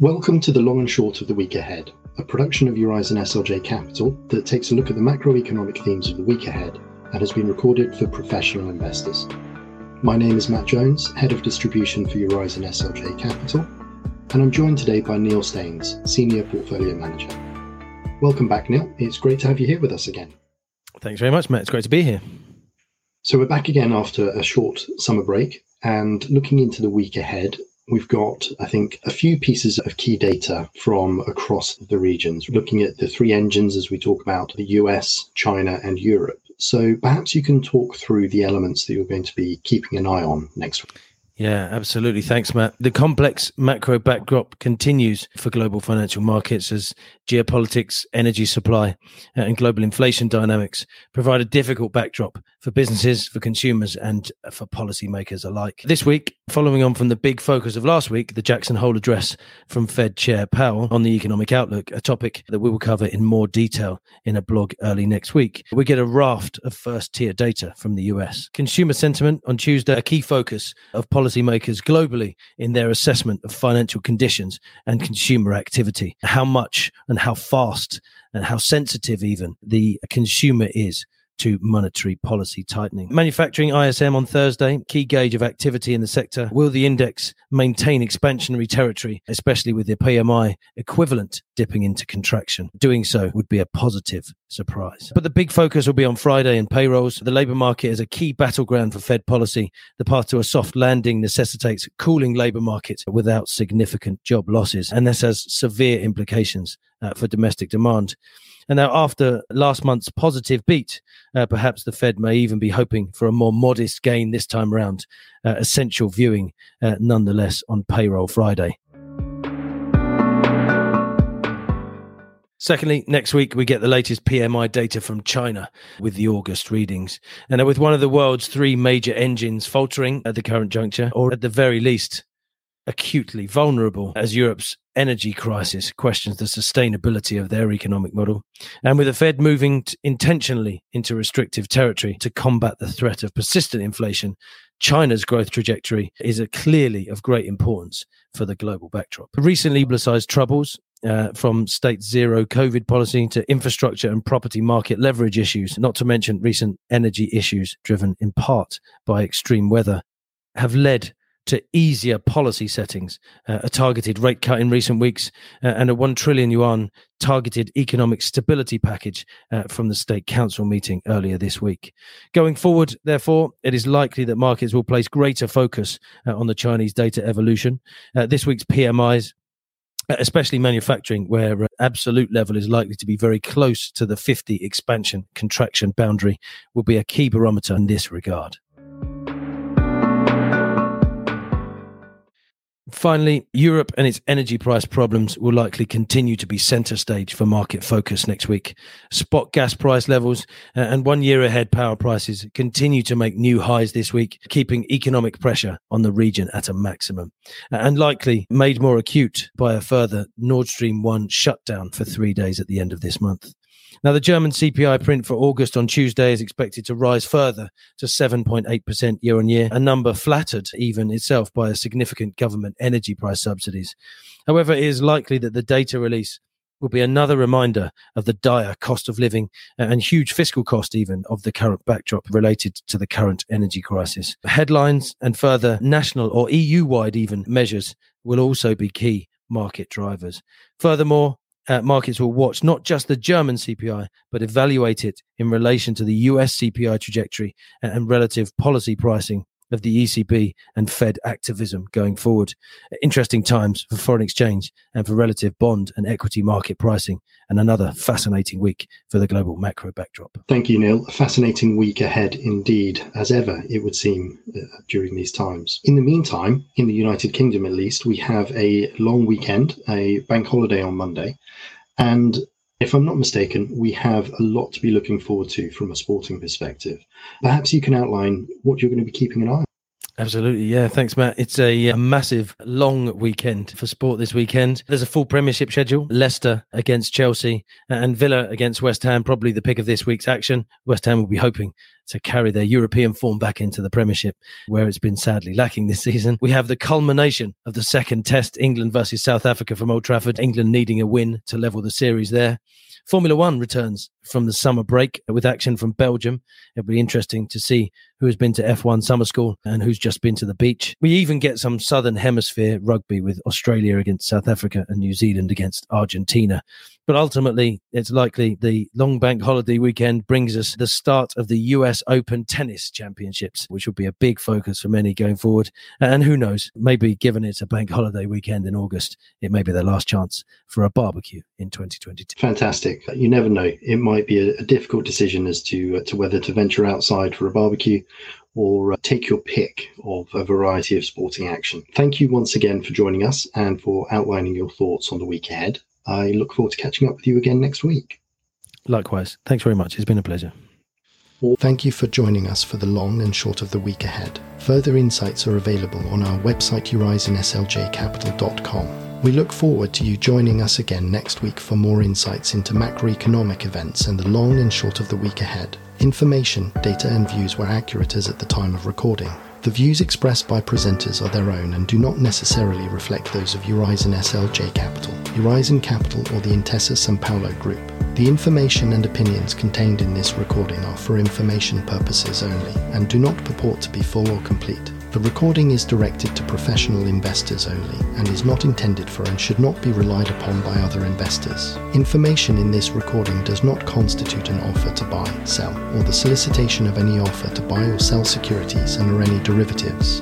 Welcome to the long and short of the week ahead, a production of Eurizon SLJ Capital that takes a look at the macroeconomic themes of the week ahead and has been recorded for professional investors. My name is Matt Jones, Head of Distribution for Eurizon SLJ Capital, and I'm joined today by Neil Staines, Senior Portfolio Manager. Welcome back, Neil. It's great to have you here with us again. Thanks very much, Matt. It's great to be here. So, we're back again after a short summer break and looking into the week ahead, We've got, I think, a few pieces of key data from across the regions, looking at the three engines as we talk about the US, China, and Europe. So perhaps you can talk through the elements that you're going to be keeping an eye on next week. Yeah, absolutely. Thanks, Matt. The complex macro backdrop continues for global financial markets as geopolitics, energy supply, uh, and global inflation dynamics provide a difficult backdrop for businesses, for consumers, and for policymakers alike. This week, following on from the big focus of last week, the Jackson Hole address from Fed Chair Powell on the economic outlook, a topic that we will cover in more detail in a blog early next week. We get a raft of first tier data from the US. Consumer sentiment on Tuesday, a key focus of policymakers globally in their assessment of financial conditions and consumer activity. How much and how fast and how sensitive even the consumer is to monetary policy tightening. Manufacturing ISM on Thursday, key gauge of activity in the sector. Will the index maintain expansionary territory, especially with the PMI equivalent dipping into contraction? Doing so would be a positive surprise. But the big focus will be on Friday and payrolls. The labour market is a key battleground for Fed policy. The path to a soft landing necessitates cooling labour markets without significant job losses, and this has severe implications uh, for domestic demand. And now, after last month's positive beat, uh, perhaps the Fed may even be hoping for a more modest gain this time around. Uh, essential viewing, uh, nonetheless, on payroll Friday. Secondly, next week we get the latest PMI data from China with the August readings. And with one of the world's three major engines faltering at the current juncture, or at the very least, acutely vulnerable as Europe's energy crisis questions the sustainability of their economic model. And with the Fed moving t- intentionally into restrictive territory to combat the threat of persistent inflation, China's growth trajectory is clearly of great importance for the global backdrop. Recently publicized troubles uh, from state zero COVID policy to infrastructure and property market leverage issues, not to mention recent energy issues driven in part by extreme weather, have led to easier policy settings, uh, a targeted rate cut in recent weeks, uh, and a 1 trillion yuan targeted economic stability package uh, from the State Council meeting earlier this week. Going forward, therefore, it is likely that markets will place greater focus uh, on the Chinese data evolution. Uh, this week's PMIs uh, especially manufacturing, where absolute level is likely to be very close to the 50 expansion contraction boundary, will be a key barometer in this regard. Finally, Europe and its energy price problems will likely continue to be center stage for market focus next week. Spot gas price levels uh, and one year ahead power prices continue to make new highs this week, keeping economic pressure on the region at a maximum and likely made more acute by a further Nord Stream 1 shutdown for three days at the end of this month. Now, the German CPI print for August on Tuesday is expected to rise further to 7.8% year on year, a number flattered even itself by a significant government energy price subsidies. However, it is likely that the data release will be another reminder of the dire cost of living and huge fiscal cost, even of the current backdrop related to the current energy crisis. Headlines and further national or EU wide even measures will also be key market drivers. Furthermore, uh, markets will watch not just the German CPI, but evaluate it in relation to the US CPI trajectory and, and relative policy pricing of the ECB and Fed activism going forward. Interesting times for foreign exchange and for relative bond and equity market pricing, and another fascinating week for the global macro backdrop. Thank you, Neil. A fascinating week ahead indeed, as ever, it would seem, uh, during these times. In the meantime, in the United Kingdom at least, we have a long weekend, a bank holiday on Monday. And if I'm not mistaken, we have a lot to be looking forward to from a sporting perspective. Perhaps you can outline what you're going to be keeping an eye on. Absolutely, yeah. Thanks, Matt. It's a, a, massive, long weekend for sport this weekend. There's a full Premiership schedule: Leicester against Chelsea and Villa against West Ham. Probably the pick of this week's action. West Ham will be hoping to carry their European form back into the Premiership, where it's been sadly lacking this season. We have the culmination of the second test, England versus South Africa from Old Trafford, England needing a win to level the series there. Formula One returns from the summer break with action from Belgium. It'll be interesting to see who has been to F1 summer school and who's just been to the beach. We even get some Southern Hemisphere rugby with Australia against South Africa and New Zealand against Argentina. But ultimately, it's likely the long bank holiday weekend brings us the start of the US Open Tennis Championships, which will be a big focus for many going forward. And who knows, maybe given it's a bank holiday weekend in August, it may be their last chance for a barbecue in 2022. Fantastic. You never know. It might be a, a difficult decision as to, uh, to whether to venture outside for a barbecue or uh, take your pick of a variety of sporting action. Thank you once again for joining us and for outlining your thoughts on the week ahead. I look forward to catching up with you again next week. Likewise. Thanks very much. It's been a pleasure. Thank you for joining us for the long and short of the week ahead. Further insights are available on our website eurizonSLJcapital.com. We look forward to you joining us again next week for more insights into macroeconomic events and the long and short of the week ahead. Information, data, and views were accurate as at the time of recording. The views expressed by presenters are their own and do not necessarily reflect those of Eurizon SLJ Capital, Eurizon Capital, or the Intesa Sanpaolo Group. The information and opinions contained in this recording are for information purposes only and do not purport to be full or complete. The recording is directed to professional investors only and is not intended for and should not be relied upon by other investors. Information in this recording does not constitute an offer to buy, sell, or the solicitation of any offer to buy or sell securities and or any derivatives.